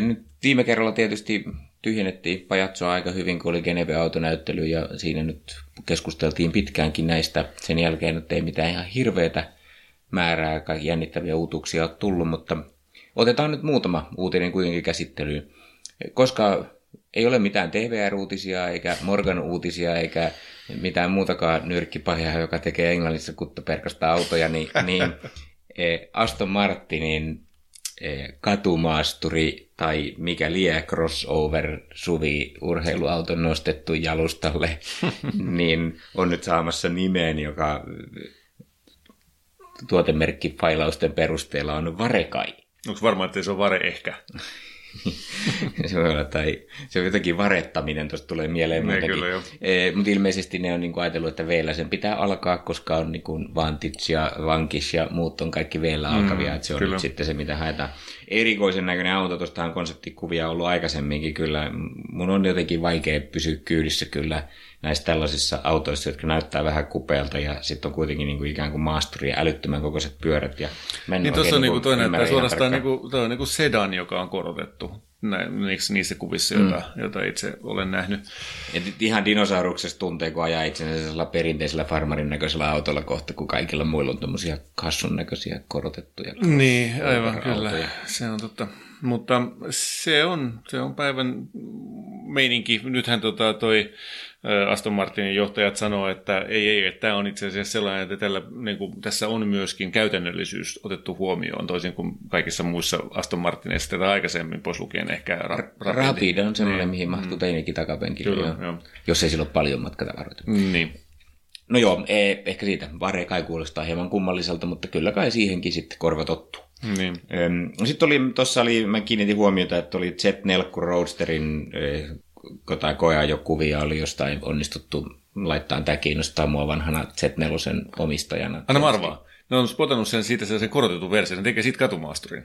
Nyt viime kerralla tietysti tyhjennettiin pajatsoa aika hyvin, kun oli Geneve-autonäyttely ja siinä nyt keskusteltiin pitkäänkin näistä. Sen jälkeen nyt ei mitään ihan hirveätä määrää jännittäviä uutuuksia ole tullut, mutta otetaan nyt muutama uutinen kuitenkin käsittelyyn. Koska ei ole mitään TVR-uutisia eikä Morgan-uutisia eikä mitään muutakaan nyrkkipahjaa, joka tekee Englannissa kuttaperkasta autoja, niin, niin Aston Martinin katumaasturi tai mikä lie crossover suvi urheiluauton nostettu jalustalle, niin on nyt saamassa nimeen, joka tuotemerkkifailausten perusteella on Varekai. Onko varma, että se on Vare ehkä? se voi olla, tai se on jotenkin varettaminen, tuosta tulee mieleen Ne kyllä, joo. E, mutta ilmeisesti ne on niin kuin ajatellut, että vielä sen pitää alkaa, koska on niin kuin Vantage ja Vankish ja muut on kaikki vielä alkavia, mm, että se on kyllä. nyt sitten se, mitä haetaan. Erikoisen näköinen auto, tuosta on konseptikuvia ollut aikaisemminkin kyllä. Mun on jotenkin vaikea pysyä kyydissä kyllä näissä tällaisissa autoissa, jotka näyttää vähän kupealta ja sitten on kuitenkin niin kuin ikään kuin maasturi ja älyttömän kokoiset pyörät. Ja Niin tuossa on niinku kuin toinen, että suorastaan tarkkaan. niinku, toi on niinku sedan, joka on korotettu näin, niissä, niissä kuvissa, joita, mm. joita itse olen nähnyt. Et ihan dinosauruksesta tuntee, kun ajaa itsensä sellaisella perinteisellä farmarin näköisellä autolla kohta, kun kaikilla muilla on tämmöisiä kassun näköisiä korotettuja. Niin, aivan autoja. kyllä. Se on totta. Mutta se on, se on päivän meininki. Nythän tota toi Aston Martinin johtajat sanoo, että ei, ei, että tämä on itse asiassa sellainen, että tällä, niin kuin, tässä on myöskin käytännöllisyys otettu huomioon, toisin kuin kaikissa muissa Aston Martineissa tätä aikaisemmin, pois lukien ehkä ra- Rapid on semmoinen, mihin mahtuu teinikin takapenkille, Kyllä, joo. jos ei sillä ole paljon matkatavaroita. Niin. No joo, e, ehkä siitä. Vare kai kuulostaa hieman kummalliselta, mutta kyllä kai siihenkin sitten korva tottuu. Niin. Sitten oli, tuossa oli, mä kiinnitin huomiota, että oli Z4 Roadsterin eh, jotain koeajokuvia oli jostain onnistuttu laittaa. Tämä kiinnostaa mua vanhana Z4 omistajana. Anna arvaa. Ne on spotannut sen siitä sellaisen korotetun version, ne tekee siitä katumaasturin.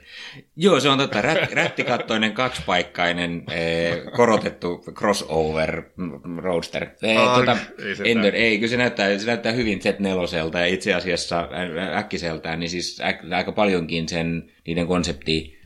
Joo, se on totta. Rät, rättikattoinen kaksipaikkainen eh, korotettu crossover mm, roadster. Eh, Ai, tota, ei se Ender, ei, kyllä se näyttää, se näyttää hyvin Z4 ja itse asiassa äkkiseltään, niin siis ä- aika paljonkin sen niiden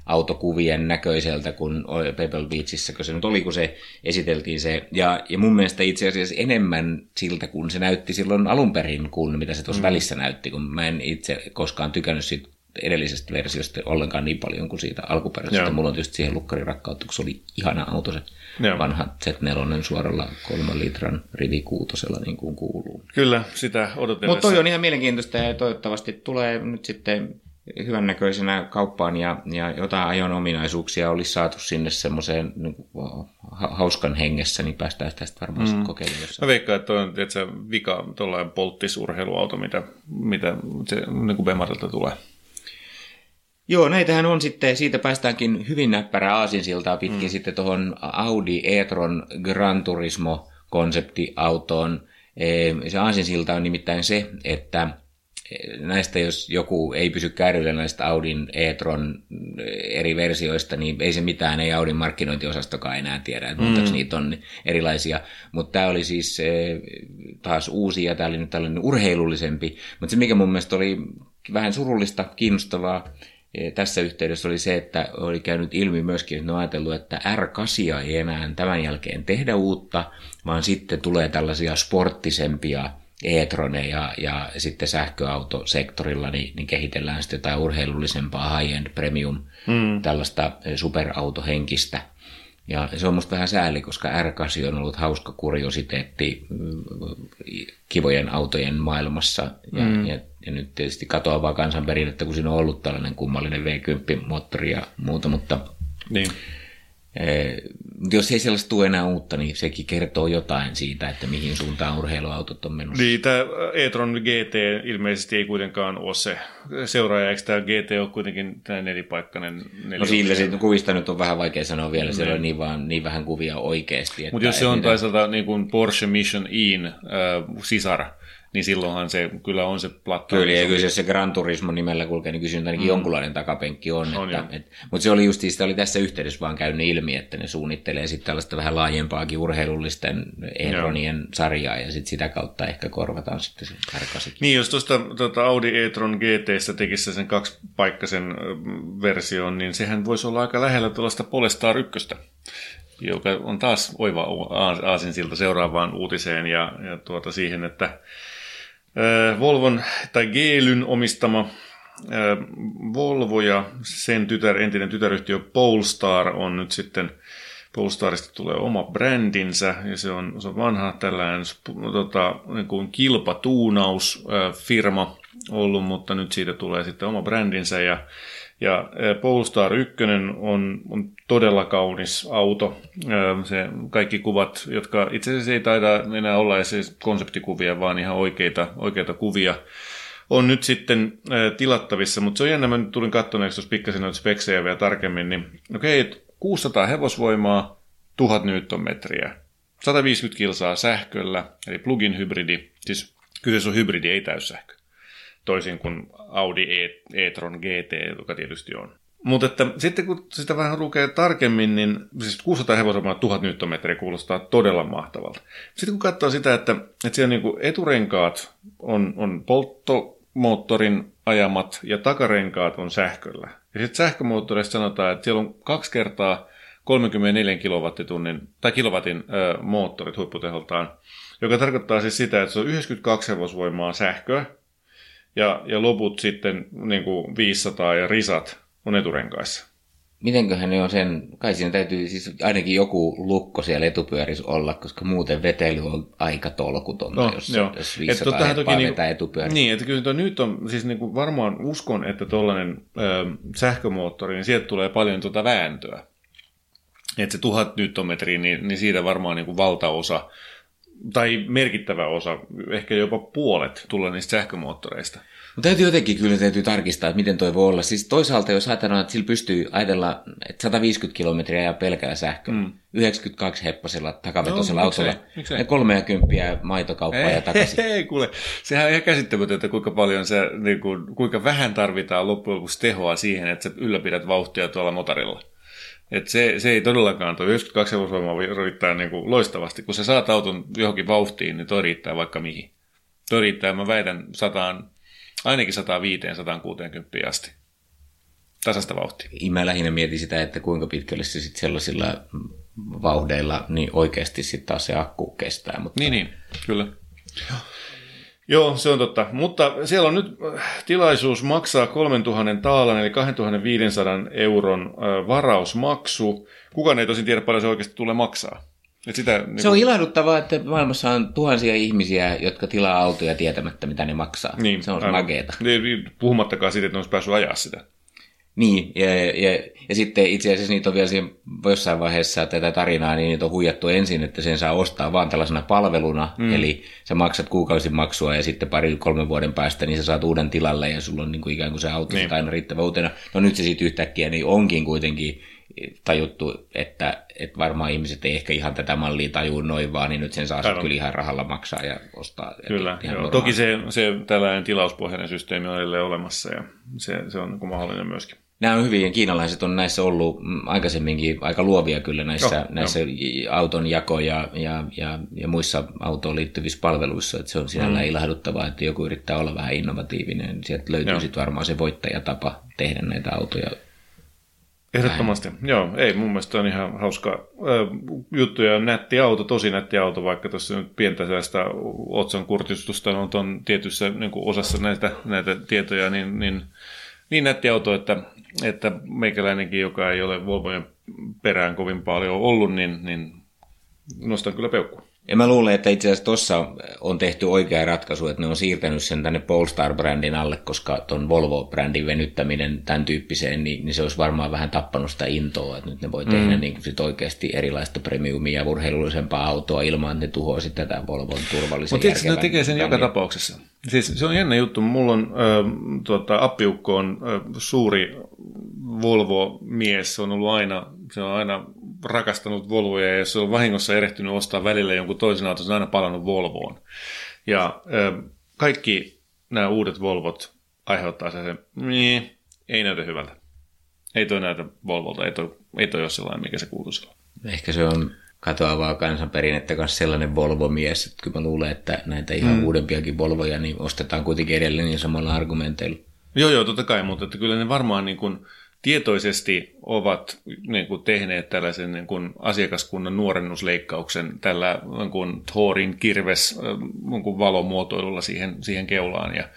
konseptiautokuvien näköiseltä kuin o- Pebble Beachissä, kun se nyt oli, kun se esiteltiin se. Ja, ja mun mielestä itse asiassa enemmän siltä, kun se näytti silloin alun perin, kuin mitä se tuossa mm. välissä näytti, kun mä en itse koskaan tykännyt siitä edellisestä versiosta ollenkaan niin paljon kuin siitä alkuperäisestä. Joo. Mulla on tietysti siihen lukkarirakkautta, kun se oli ihana auto se Joo. vanha Z4 suoralla kolman litran rivikuutosella niin kuin kuuluu. Kyllä, sitä odotellessa. Mutta toi on ihan mielenkiintoista ja toivottavasti tulee nyt sitten hyvännäköisenä kauppaan ja, ja jotain ajon ominaisuuksia olisi saatu sinne semmoiseen niin hauskan hengessä, niin päästään tästä varmaan mm. kokeilemaan Mä veikkaan, että toi on tiedätkö, vika tuollainen polttisurheiluauto, mitä, mitä se niin kuin Bemarilta tulee. Joo, näitähän on sitten, siitä päästäänkin hyvin näppärää aasinsiltaa pitkin mm. sitten tuohon Audi e-tron Gran Turismo konseptiautoon. Se aasinsilta on nimittäin se, että näistä jos joku ei pysy kärryillä näistä Audin e-tron eh, eri versioista, niin ei se mitään, ei Audin markkinointiosastokaan enää tiedä, että mm. niitä on erilaisia. Mutta tämä oli siis eh, taas uusi ja tämä oli nyt tällainen urheilullisempi. Mutta se mikä mun mielestä oli vähän surullista, kiinnostavaa, Eh, tässä yhteydessä oli se, että oli käynyt ilmi myöskin, että ne on ajatellut, että R8 ei enää tämän jälkeen tehdä uutta, vaan sitten tulee tällaisia sporttisempia e-troneja ja sitten sähköautosektorilla niin, niin kehitellään sitten jotain urheilullisempaa high-end premium, mm. tällaista eh, superautohenkistä Ja se on musta vähän sääli, koska R8 on ollut hauska kuriositeetti mm, kivojen autojen maailmassa. Ja, mm. ja, ja nyt tietysti katoavaa kansanperinnettä, kun siinä on ollut tällainen kummallinen V10-moottori ja muuta, mutta Niin. Mutta jos ei sellaista tule enää uutta, niin sekin kertoo jotain siitä, että mihin suuntaan urheiluautot on menossa. Niin, tämä e-tron GT ilmeisesti ei kuitenkaan ole se seuraaja, eikö tämä GT ole kuitenkin tämä nelipaikkainen? Neli No siitä siitä kuvista nyt on vähän vaikea sanoa vielä, siellä on niin, vaan, niin vähän kuvia oikeasti. Mutta jos se on niitä- niin kuin Porsche Mission E'n äh, sisar, niin silloinhan se kyllä on se platta. Kyllä, ja kyllä jos se Gran Turismo nimellä kulkee, niin kyllä ainakin mm. jonkunlainen takapenkki on. On että, joo. et, mutta se oli just sitä oli tässä yhteydessä vaan käynyt ilmi, että ne suunnittelee sitten tällaista vähän laajempaakin urheilullisten e-tronien sarjaa, ja sitten sitä kautta ehkä korvataan sitten se karkasikin. Niin, jos tuosta tuota Audi e-tron GTstä tekisi sen kaksipaikkaisen version, niin sehän voisi olla aika lähellä tuollaista Polestar 1, joka on taas oiva aas- aasinsilta seuraavaan uutiseen ja, ja tuota siihen, että Volvon tai Geelyn omistama Volvo ja sen tytär, entinen tytäryhtiö Polestar on nyt sitten Polestarista tulee oma brändinsä ja se on, se on vanha tällainen tota, niin kuin kilpatuunausfirma ollut, mutta nyt siitä tulee sitten oma brändinsä ja, ja ä, Polestar 1 on, on todella kaunis auto. Ä, Se, kaikki kuvat, jotka itse asiassa ei taida enää olla edes konseptikuvia, vaan ihan oikeita, oikeita kuvia, on nyt sitten äh, tilattavissa, mutta se on jännä, mä nyt tulin katsoneeksi tuossa pikkasen noita speksejä vielä tarkemmin, niin okei, okay, 600 hevosvoimaa, 1000 newtonmetriä, 150 kilsaa sähköllä, eli plug-in hybridi, siis kyseessä on hybridi, ei täyssähkö, toisin kuin Audi e- e-tron GT, joka tietysti on. Mutta että sitten kun sitä vähän lukee tarkemmin, niin siis 600 hevosvoimaa 1000 newtonmetriä kuulostaa todella mahtavalta. Sitten kun katsoo sitä, että, että siellä niinku eturenkaat on, on polttomoottorin ajamat ja takarenkaat on sähköllä. Ja sitten sähkömoottoreista sanotaan, että siellä on kaksi kertaa 34 kilowattitunnin tai kilowatin ö, moottorit huipputeholtaan, joka tarkoittaa siis sitä, että se on 92 hevosvoimaa sähköä ja, ja loput sitten niin kuin 500 ja risat on eturenkaissa. Mitenköhän ne on sen, kai siinä täytyy siis ainakin joku lukko siellä etupyörissä olla, koska muuten vetely on aika tolkutonta, No, jos, joo. jos Et 500 tottahan heppaa toki vetää niinku- etupyörissä. Niin, että kyllä nyt on, siis niinku varmaan uskon, että tuollainen sähkömoottori, niin sieltä tulee paljon tuota vääntöä. Että se tuhat newtonmetriä, niin, niin siitä varmaan niinku valtaosa, tai merkittävä osa, ehkä jopa puolet tulee niistä sähkömoottoreista. Mutta täytyy jotenkin kyllä täytyy tarkistaa, että miten toi voi olla. Siis toisaalta jos ajatellaan, että sillä pystyy ajatella, että 150 kilometriä ja pelkällä sähköllä, mm. 92 heppasella takavetosella No, autolla, miksei, miksei. ja 30 maitokauppaa ja takaisin. Ei, kuule. Sehän on ihan käsittämätöntä, kuinka paljon se, niin kuin, kuinka vähän tarvitaan loppujen lopuksi tehoa siihen, että sä ylläpidät vauhtia tuolla motorilla. Et se, se ei todellakaan, tuo 92 hevosvoimaa riittää niin kuin loistavasti. Kun sä saat auton johonkin vauhtiin, niin toi riittää vaikka mihin. Toi riittää, mä väitän, sataan, ainakin 105-160 asti. Tasasta vauhtia. Mä lähinnä mietin sitä, että kuinka pitkälle se sitten sellaisilla vauhdeilla niin oikeasti sitten taas se akku kestää. Mutta Niin, niin, kyllä. Joo, se on totta. Mutta siellä on nyt äh, tilaisuus maksaa 3000 taalan, eli 2500 euron äh, varausmaksu. Kukaan ei tosin tiedä, paljon se oikeasti tulee maksaa. Et sitä, niin Se on ilahduttavaa, että maailmassa on tuhansia ihmisiä, jotka tilaa autoja tietämättä, mitä ne maksaa. niin, se on aivan. mageeta. Niin, Puhumattakaan siitä, että ne olisi päässyt ajaa sitä. Niin, ja, ja, ja sitten itse asiassa niitä on vielä siinä jossain vaiheessa tätä tarinaa, niin niitä on huijattu ensin, että sen saa ostaa vaan tällaisena palveluna, mm. eli sä maksat kuukausimaksua ja sitten pari kolmen vuoden päästä, niin sä saat uuden tilalle ja sulla on niin kuin ikään kuin se auto Niin. aina riittävä uutena. No nyt se sitten yhtäkkiä niin onkin kuitenkin tajuttu, että, että varmaan ihmiset ei ehkä ihan tätä mallia tajuu noin vaan, niin nyt sen saa kyllä ihan rahalla maksaa ja ostaa. Kyllä, ihan joo. normaali. Toki se, se tällainen tilauspohjainen systeemi on edelleen olemassa ja se, se on niin mahdollinen myöskin. Nämä on hyviä. Kiinalaiset on näissä ollut mm, aikaisemminkin aika luovia kyllä näissä, Joo, näissä auton jako- ja, ja, ja, ja muissa autoon liittyvissä palveluissa. Että se on sinällään mm. ilahduttavaa, että joku yrittää olla vähän innovatiivinen. niin Sieltä löytyy sitten varmaan se voittajatapa tehdä näitä autoja. Ehdottomasti. Joo, ei mun mielestä on ihan hauska juttu ja nätti auto, tosi nätti auto, vaikka tuossa nyt pientä sellaista otsan kurtistusta on tuon tietyssä niin osassa näitä, näitä tietoja, niin, niin, niin nätti auto, että, että meikäläinenkin, joka ei ole Volvojen perään kovin paljon ollut, niin, niin nostan kyllä peukku. Ja mä luulen, että itse asiassa tuossa on tehty oikea ratkaisu, että ne on siirtänyt sen tänne Polestar-brändin alle, koska tuon Volvo-brändin venyttäminen tämän tyyppiseen, niin, niin se olisi varmaan vähän tappanut sitä intoa, että nyt ne voi tehdä mm. niin sit oikeasti erilaista premiumia ja urheilullisempaa autoa ilman, että ne tuhoaa sitten tätä Volvon turvallisen Mutta tietysti ne tekee sen joka tapauksessa. Siis se on jännä juttu. Mulla on, äh, tuota, appiukko on äh, suuri Volvo-mies, se on ollut aina, se on aina rakastanut Volvoja ja se on vahingossa erehtynyt ostaa välillä jonkun toisen auton, se on aina palannut Volvoon. Ja ö, kaikki nämä uudet Volvot aiheuttaa sen, niin, ei näytä hyvältä. Ei toi näytä Volvolta, ei toi, ei toi ole sellainen, mikä se kuuluu silloin. Ehkä se on katoavaa kansanperinnettä kanssa sellainen Volvo-mies, että kyllä mä luulen, että näitä ihan mm. uudempiakin Volvoja niin ostetaan kuitenkin edelleen niin samalla argumenteilla. Joo, joo, totta kai, mutta että kyllä ne varmaan niin kuin, tietoisesti ovat niin kuin, tehneet tällaisen niin kuin, asiakaskunnan nuorennusleikkauksen tällä niin kuin, Thorin kirves niin kuin, valomuotoilulla siihen, siihen keulaan. Ja,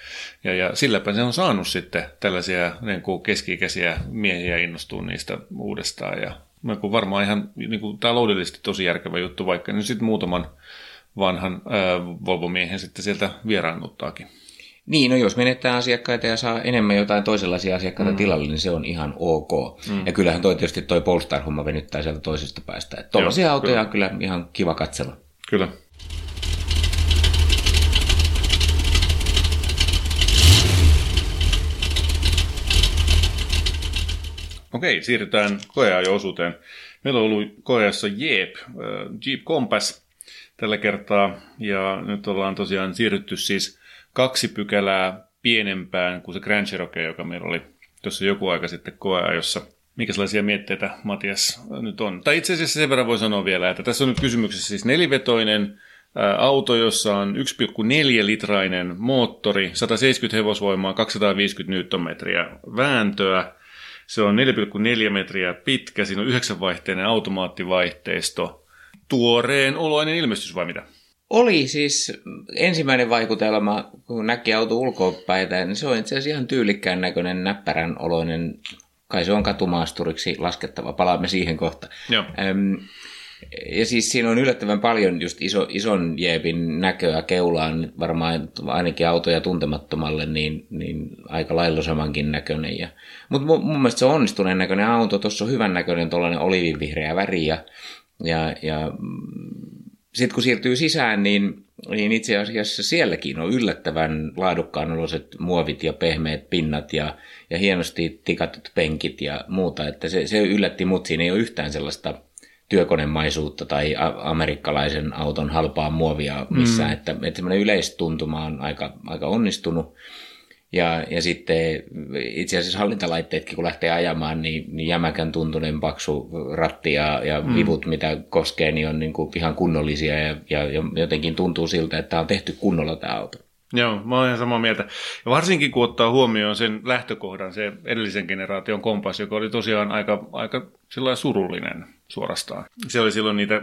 ja, ja silläpä se on saanut sitten tällaisia niin kuin, keski-ikäisiä miehiä innostua niistä uudestaan. Ja niin kuin, varmaan ihan niin kuin, taloudellisesti tosi järkevä juttu, vaikka nyt sitten muutaman vanhan ää, Volvo-miehen sitten sieltä vieraannuttaakin. Niin, no jos menettää asiakkaita ja saa enemmän jotain toisenlaisia asiakkaita mm. tilalle, niin se on ihan ok. Mm. Ja kyllähän toi tietysti toi Polestar-homma venyttää sieltä toisesta päästä. Että tollaisia autoja on kyllä ihan kiva katsella. Kyllä. Okei, siirrytään koeajo-osuuteen. Meillä on ollut koeassa Jeep, äh, Jeep Compass tällä kertaa, ja nyt ollaan tosiaan siirrytty siis kaksi pykälää pienempään kuin se Grand Cherokee, joka meillä oli tuossa joku aika sitten koeajossa. sellaisia mietteitä Matias nyt on? Tai itse asiassa sen verran voi sanoa vielä, että tässä on nyt kysymyksessä siis nelivetoinen auto, jossa on 1,4 litrainen moottori, 170 hevosvoimaa, 250 Nm vääntöä. Se on 4,4 metriä pitkä, siinä on yhdeksänvaihteinen automaattivaihteisto. Tuoreen oloinen ilmestys vai mitä? Oli siis ensimmäinen vaikutelma, kun näki auto ulkopäin, niin se on itse asiassa ihan tyylikkään näköinen, näppärän oloinen, kai se on katumaasturiksi laskettava, palaamme siihen kohta. Joo. Öm, ja siis siinä on yllättävän paljon just iso, ison jeepin näköä keulaan, varmaan ainakin autoja tuntemattomalle, niin, niin aika lailla samankin näköinen. Ja, mutta mun, mun mielestä se on onnistuneen näköinen auto, tuossa on hyvän näköinen tuollainen olivinvihreä väri ja, ja, ja sitten kun siirtyy sisään, niin, niin itse asiassa sielläkin on yllättävän laadukkaan oloiset muovit ja pehmeät pinnat ja, ja hienosti tikatut penkit ja muuta. Että se, se yllätti mut, siinä ei ole yhtään sellaista työkonemaisuutta tai amerikkalaisen auton halpaa muovia missään. Mm. Että, että semmoinen yleistuntuma on aika, aika onnistunut. Ja, ja sitten itse asiassa hallintalaitteetkin, kun lähtee ajamaan, niin, niin jämäkän tuntunen paksu ratti ja, ja mm. vivut, mitä koskee, niin on niin kuin ihan kunnollisia ja, ja, jotenkin tuntuu siltä, että on tehty kunnolla tämä auto. Joo, mä oon ihan samaa mieltä. Ja varsinkin kun ottaa huomioon sen lähtökohdan, se edellisen generaation kompas, joka oli tosiaan aika, aika surullinen suorastaan. Se oli silloin niitä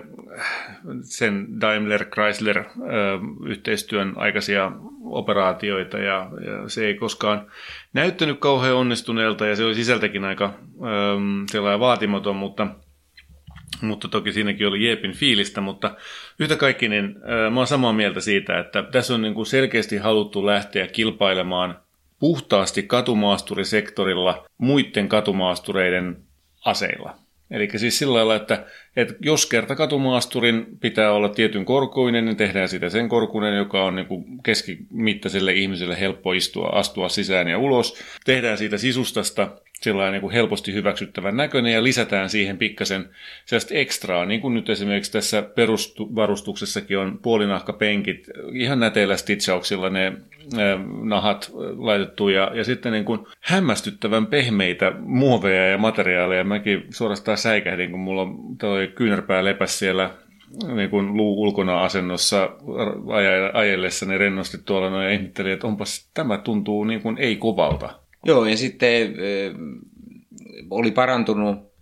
sen Daimler-Chrysler-yhteistyön aikaisia operaatioita ja, ja se ei koskaan näyttänyt kauhean onnistuneelta ja se oli sisältäkin aika ähm, sellainen vaatimaton, mutta mutta toki siinäkin oli Jeepin fiilistä, mutta yhtä kaikki niin äh, mä oon samaa mieltä siitä, että tässä on niin kuin selkeästi haluttu lähteä kilpailemaan puhtaasti katumaasturisektorilla muiden katumaastureiden aseilla. Eli siis sillä lailla, että, että jos kerta katumaasturin pitää olla tietyn korkuinen, niin tehdään sitä sen korkuinen, joka on niin kuin keskimittaiselle ihmiselle helppo istua, astua sisään ja ulos. Tehdään siitä sisustasta sellainen niin kuin helposti hyväksyttävän näköinen ja lisätään siihen pikkasen sellaista ekstraa, niin kuin nyt esimerkiksi tässä perusvarustuksessakin on puolinahkapenkit, ihan näteillä stitchauksilla ne nahat laitettu ja, ja sitten niin kuin hämmästyttävän pehmeitä muoveja ja materiaaleja. Mäkin suorastaan säikähdin, kun mulla toi kyynärpää lepäs siellä niin kuin luu ulkona asennossa ajellessa ne rennosti tuolla noin ja ihmettelin, että onpas tämä tuntuu niin kuin ei kovalta. Joo, ja sitten oli parantunut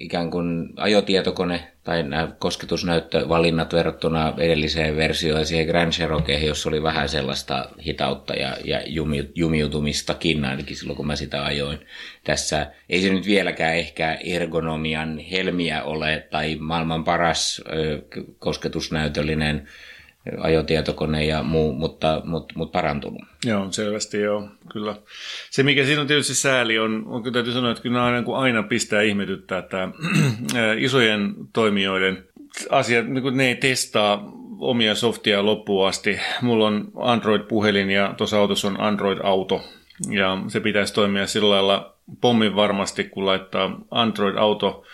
ikään kuin ajotietokone tai nämä kosketusnäyttövalinnat verrattuna edelliseen versioon siihen Grand Cherokeen, jossa oli vähän sellaista hitautta ja, ja jumi, jumiutumistakin ainakin silloin, kun mä sitä ajoin. Tässä ei se nyt vieläkään ehkä ergonomian helmiä ole tai maailman paras ö, kosketusnäytöllinen ajotietokone ja muu, mutta, mutta, mutta parantunut. Joo, selvästi joo, kyllä. Se, mikä siinä on tietysti sääli, on, on kyllä täytyy sanoa, että kyllä aina, kun aina pistää ihmetyttää tämä isojen toimijoiden asiat, niin kun ne ei testaa omia softia loppuun asti. Mulla on Android-puhelin ja tuossa autossa on Android-auto, ja se pitäisi toimia sillä lailla pommin varmasti, kun laittaa Android-auto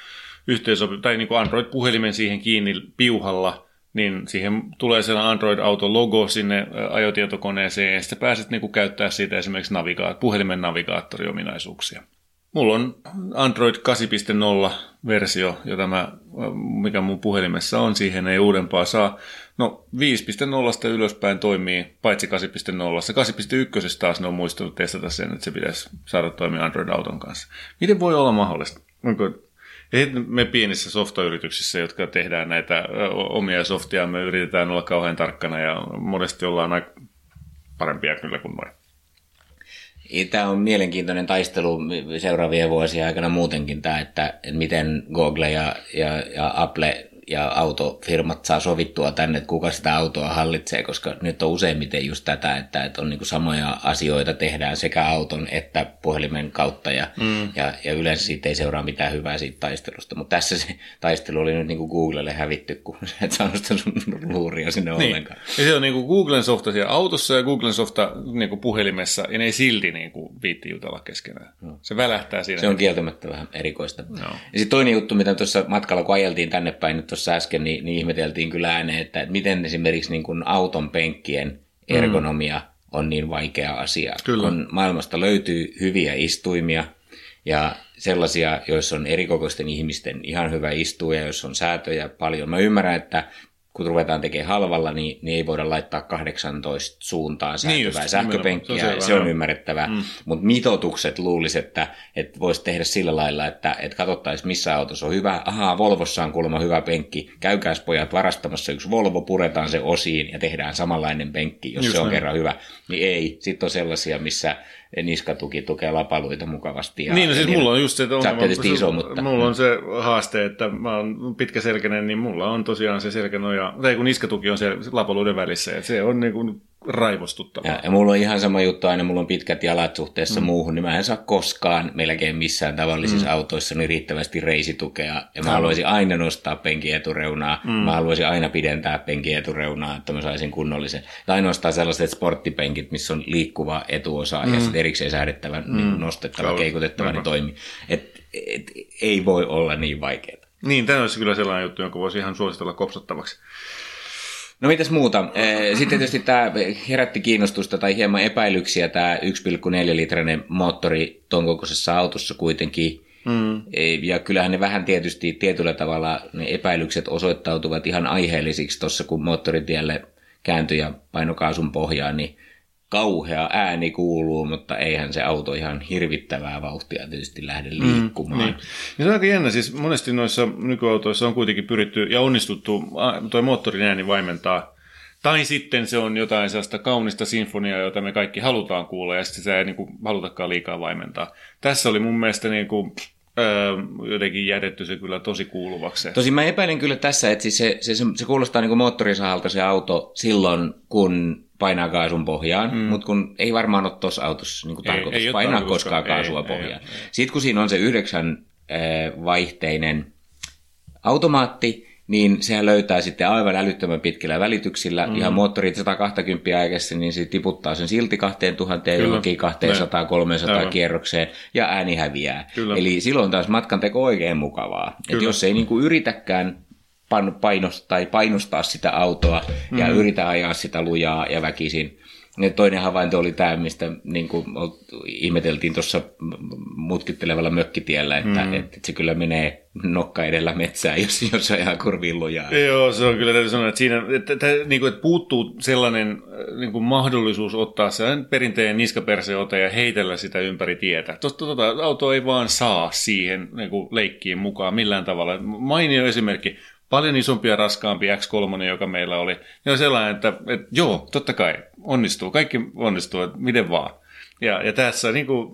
yhteensopi- tai niin kuin Android-puhelimen siihen kiinni piuhalla – niin siihen tulee sellainen Android-auto-logo sinne ajotietokoneeseen, ja sitten pääset niin käyttää siitä esimerkiksi navigaat, puhelimen navigaattoriominaisuuksia. Mulla on Android 8.0 versio, jota mä, mikä mun puhelimessa on, siihen ei uudempaa saa. No 5.0 ylöspäin toimii, paitsi 8.0. 8.1 taas ne on muistunut testata sen, että se pitäisi saada toimia Android-auton kanssa. Miten voi olla mahdollista? Onko ja sitten me pienissä softayrityksissä, jotka tehdään näitä omia softia, me yritetään olla kauhean tarkkana ja monesti ollaan aika parempia kyllä kuin noin. Tämä on mielenkiintoinen taistelu seuraavien vuosien aikana muutenkin tämä, että miten Google ja, ja, ja Apple ja autofirmat saa sovittua tänne, että kuka sitä autoa hallitsee, koska nyt on useimmiten just tätä, että, että on niin kuin samoja asioita tehdään sekä auton että puhelimen kautta ja, mm. ja, ja yleensä siitä ei seuraa mitään hyvää siitä taistelusta, mutta tässä se taistelu oli nyt niin kuin Googlelle hävitty, kun et saanut sitä sun luuria sinne niin. ollenkaan. Ja se on niin kuin Googlen softa siellä autossa ja Googlen softa niin kuin puhelimessa ja ne ei silti niin kuin viitti jutella keskenään. No. Se välähtää siinä. Se on kieltämättä vähän erikoista. No. Ja sitten toinen juttu, mitä tuossa matkalla kun ajeltiin tänne päin, nyt tuossa äsken, niin, niin ihmeteltiin kyllä ääneen, että, miten esimerkiksi niin kuin auton penkkien ergonomia mm. on niin vaikea asia. Kyllä. Kun maailmasta löytyy hyviä istuimia ja sellaisia, joissa on erikokoisten ihmisten ihan hyvä istua ja joissa on säätöjä paljon. Mä ymmärrän, että kun ruvetaan tekemään halvalla, niin, niin ei voida laittaa 18 suuntaan säätyvää niin sähköpenkkiä, se on, se on ymmärrettävää. Mm. Mutta mitotukset luulisi, että, että voisi tehdä sillä lailla, että, että katsottaisiin missä autossa on hyvä. Ahaa, Volvossa on kuulemma hyvä penkki, käykääs pojat varastamassa yksi Volvo, puretaan se osiin ja tehdään samanlainen penkki, jos Just se on näin. kerran hyvä. Niin ei, sitten on sellaisia, missä niskatuki tukee lapaluita mukavasti. Ja niin, no siis mulla on just se ongelma, se, iso, mutta... mulla on se haaste, että mä oon pitkäselkäinen, niin mulla on tosiaan se selkänoja, tai kun niskatuki on se lapaluiden välissä, ja se on niin kuin raivostuttavaa. Ja, ja mulla on ihan sama juttu, aina mulla on pitkät jalat suhteessa mm. muuhun, niin mä en saa koskaan melkein missään tavallisissa mm. autoissa niin riittävästi reisitukea. Ja mä haluaisin aina nostaa penkin etureunaa, mm. mä haluaisin aina pidentää penkin etureunaa, että mä saisin kunnollisen. Tai ainoastaan sellaiset sporttipenkit, missä on liikkuva etuosa mm. ja sitten erikseen säädettävä, mm. niin nostettava, Kau- keikutettava, niin toimii. Et, et, ei voi olla niin vaikeaa. Niin, tämä olisi kyllä sellainen juttu, jonka voisi ihan suositella kopsattavaksi. No mitäs muuta? Sitten tietysti tämä herätti kiinnostusta tai hieman epäilyksiä tämä 1,4 litrainen moottori ton kokoisessa autossa kuitenkin. Mm. Ja kyllähän ne vähän tietysti tietyllä tavalla ne epäilykset osoittautuvat ihan aiheellisiksi tuossa, kun moottoritielle kääntyi ja painokaasun pohjaan, niin kauhea ääni kuuluu, mutta eihän se auto ihan hirvittävää vauhtia tietysti lähde mm, liikkumaan. Mm, niin. Ja se on aika jännä, siis monesti noissa nykyautoissa on kuitenkin pyritty ja onnistuttu tuo moottorin ääni vaimentaa tai sitten se on jotain sellaista kaunista sinfoniaa, jota me kaikki halutaan kuulla, ja sitten se ei niin kuin, halutakaan liikaa vaimentaa. Tässä oli mun mielestä niin kuin, öö, jotenkin jätetty se kyllä tosi kuuluvaksi. Tosi mä epäilen kyllä tässä, että siis se, se, se, se kuulostaa niin kuin moottorisahalta se auto silloin, kun painaa kaasun pohjaan, mm. mutta kun ei varmaan ole tuossa autossa niin kuin ei, tarkoitus ei painaa koskaan kaasua ei, pohjaan. Ei, ei, ei. Sitten kun siinä on se yhdeksän äh, vaihteinen automaatti, niin sehän löytää sitten aivan älyttömän pitkillä välityksillä. Mm. Ihan moottorit 120 aikassa, niin se tiputtaa sen silti 2000 johonkin 200 300 Aivan. kierrokseen ja ääni häviää. Kyllä. Eli silloin taas matkan teko oikein mukavaa. Et jos ei niinku yritäkään painostaa, tai painostaa sitä autoa mm. ja yritä ajaa sitä lujaa ja väkisin, Ja toinen havainto oli tämä, mistä niin kuin ihmeteltiin tuossa mutkittelevalla mökkitiellä, että, mm. että se kyllä menee nokka edellä metsään, jos, jos ihan kurviin lujaa. Joo, se on kyllä täytyy sanoa, että siinä että, että, niin kuin, että puuttuu sellainen niin kuin mahdollisuus ottaa sellainen perinteinen niskaperseote ja heitellä sitä ympäri tietä. Tuosta tuota, auto ei vaan saa siihen niin kuin leikkiin mukaan millään tavalla. Mainio esimerkki, paljon isompi ja raskaampi X3, joka meillä oli. Ja on sellainen, että, että joo, totta kai, onnistuu, kaikki onnistuu, että miten vaan. Ja, ja tässä niin kuin,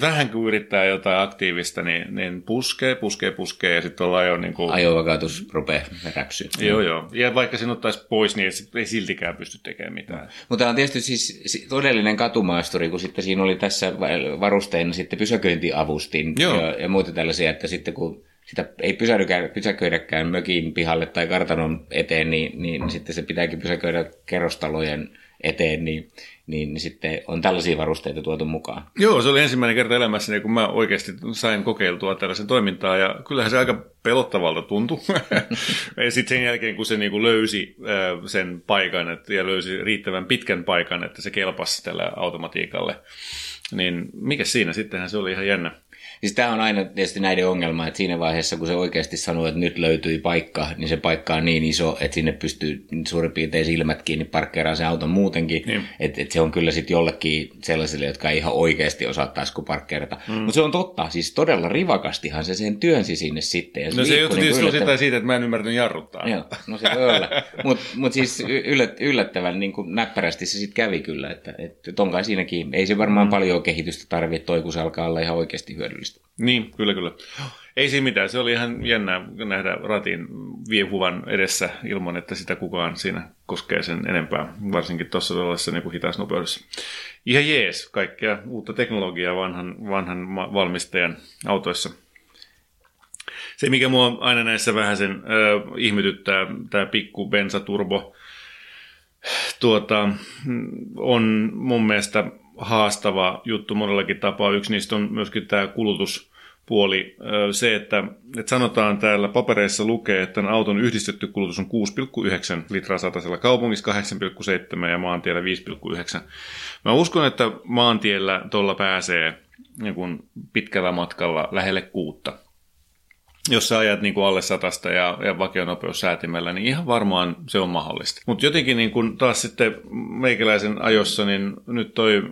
vähän kun yrittää jotain aktiivista, niin, niin puskee, puskee, puskee ja sitten ollaan jo... Niin kuin... Ajovakautus rupeaa räpsyä. Joo, joo. Ja vaikka sen ottaisi pois, niin ei siltikään pysty tekemään mitään. Mutta on tietysti siis todellinen katumaasturi, kun sitten siinä oli tässä varusteina sitten pysäköintiavustin ja, ja muuta tällaisia, että sitten kun sitä ei pysäköidäkään, pysäköidäkään mökin pihalle tai kartanon eteen, niin, niin sitten se pitääkin pysäköidä kerrostalojen eteen, niin, niin, niin sitten on tällaisia varusteita tuotu mukaan. Joo, se oli ensimmäinen kerta elämässäni, kun mä oikeasti sain kokeiltua tällaisen toimintaa, ja kyllähän se aika pelottavalta tuntui. ja sitten sen jälkeen, kun se niinku löysi äh, sen paikan et, ja löysi riittävän pitkän paikan, että se kelpasi tällä automatiikalle, niin mikä siinä sittenhän se oli ihan jännä. Siis tämä on aina tietysti näiden ongelma, että siinä vaiheessa, kun se oikeasti sanoo, että nyt löytyi paikka, niin se paikka on niin iso, että sinne pystyy suurin piirtein silmät kiinni parkkeeraan sen auton muutenkin. Niin. Että et se on kyllä sitten jollekin sellaisille, jotka ei ihan oikeasti osaa taskuparkkeerata. Mm. Mutta se on totta, siis todella rivakastihan se sen työnsi sinne sitten. Ja se no se johtui niin tietysti yllättävän... siitä, että mä en ymmärtänyt jarruttaa. Joo, no se voi olla. Mutta mut siis yllät, yllättävän niin kuin näppärästi se sitten kävi kyllä, että, että tonkai siinäkin ei se varmaan mm. paljon kehitystä tarvitse toi, kun se alkaa olla ihan oikeasti hyödyllistä. Niin, kyllä, kyllä. Ei siinä mitään. Se oli ihan jännä nähdä ratin viehuvan edessä ilman, että sitä kukaan siinä koskee sen enempää, varsinkin tuossa tuollaisessa niin hitaassa nopeudessa. Ihan jees, kaikkea uutta teknologiaa vanhan, vanhan valmistajan autoissa. Se, mikä mua aina näissä vähän sen äh, ihmetyttää, tämä pikku bensaturbo, tuota, on mun mielestä haastava juttu monellakin tapaa. Yksi niistä on myöskin tämä kulutuspuoli. Se, että, että sanotaan täällä papereissa lukee, että tämän auton yhdistetty kulutus on 6,9 litraa satasella kaupungissa 8,7 ja maantiellä 5,9. Mä uskon, että maantiellä tuolla pääsee niin pitkällä matkalla lähelle kuutta jos sä ajat niin kuin alle satasta ja, ja vakionopeussäätimellä, niin ihan varmaan se on mahdollista. Mutta jotenkin niin kuin taas sitten meikäläisen ajossa, niin nyt toi